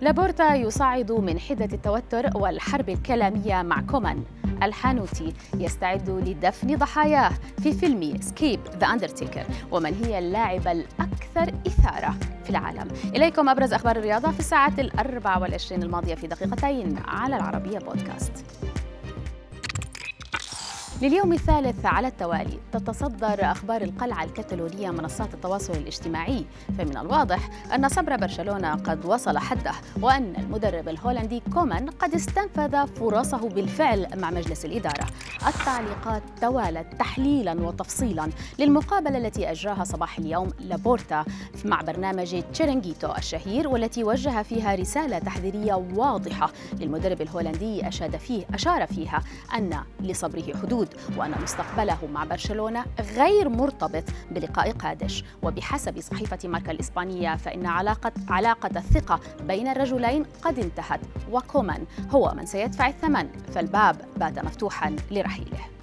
لابورتا يصعد من حدة التوتر والحرب الكلامية مع كومان. الحانوتي يستعد لدفن ضحاياه في فيلم Escape The Undertaker ومن هي اللاعبة الأكثر إثارة في العالم. إليكم أبرز أخبار الرياضة في الساعات الأربع والعشرين الماضية في دقيقتين على العربية بودكاست. لليوم الثالث على التوالي تتصدر أخبار القلعة الكتالونية منصات التواصل الاجتماعي. فمن الواضح أن صبر برشلونة قد وصل حده وأن المدرب الهولندي كومان قد استنفذ فرصه بالفعل مع مجلس الإدارة. التعليقات توالت تحليلا وتفصيلا للمقابلة التي أجراها صباح اليوم لابورتا مع برنامج تشيرنجيتو الشهير والتي وجه فيها رسالة تحذيرية واضحة للمدرب الهولندي أشاد فيه أشار فيها أن لصبره حدود. موجود وأن مستقبله مع برشلونة غير مرتبط بلقاء قادش. وبحسب صحيفة ماركا الإسبانية فإن علاقة علاقة الثقة بين الرجلين قد انتهت. وكومان هو من سيدفع الثمن فالباب بات مفتوحا لرحيله.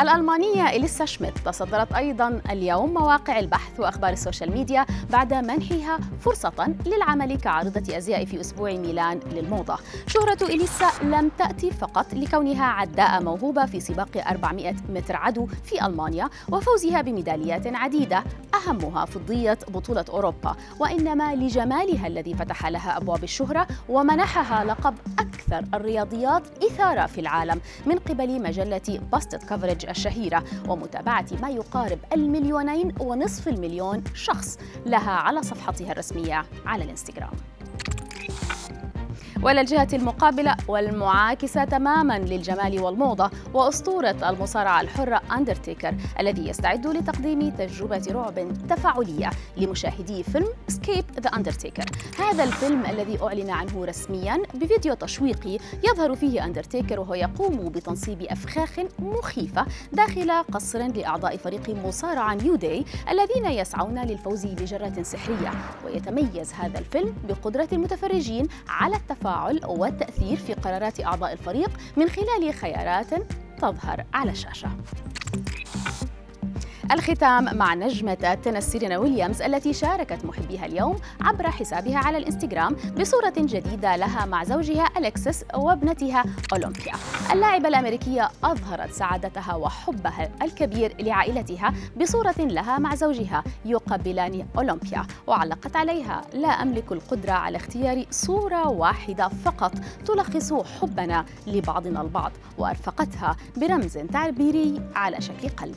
الألمانية إليسا شميت تصدرت أيضا اليوم مواقع البحث وأخبار ال social media بعد منحها فرصة للعمل كعارضة أزياء في أسبوع ميلان للموضة. شهرة إليسا لم تأتي فقط لكونها عداءة موهوبة في سباق 400 متر عدو في ألمانيا وفوزها بميداليات عديدة أهمها فضية بطولة أوروبا. وإنما لجمالها الذي فتح لها أبواب الشهرة ومنحها لقب أكثر الرياضيات إثارة في العالم من قبل مجلة باستد كفرج الشهيرة ومتابعة ما يقارب المليونين ونصف المليون شخص لها على صفحتها الرسمية على الإنستغرام. وإلى الجهة المقابلة والمعاكسة تماما للجمال والموضة وأسطورة المصارعة الحرة أندرتيكر الذي يستعد لتقديم تجربة رعب تفاعلية لمشاهدي فيلم Escape The Undertaker هذا الفيلم الذي أعلن عنه رسميا بفيديو تشويقي يظهر فيه أندرتيكر وهو يقوم بتنصيب أفخاخ مخيفة داخل قصر لأعضاء فريق مصارعة New Day الذين يسعون للفوز بجرة سحرية. ويتميز هذا الفيلم بقدرة المتفرجين على التفاعل التفاعل والتأثير في قرارات أعضاء الفريق من خلال خيارات تظهر على الشاشة. الختام مع نجمة التنس سيرينا ويليامز التي شاركت محبيها اليوم عبر حسابها على الإنستغرام بصورة جديدة لها مع زوجها أليكسيس وابنتها أولمبيا. اللاعبة الأمريكية أظهرت سعادتها وحبها الكبير لعائلتها بصورة لها مع زوجها يقبلان أولمبيا وعلقت عليها لا أملك القدرة على اختيار صورة واحدة فقط تلخص حبنا لبعضنا البعض وأرفقتها برمز تعبيري على شكل قلب.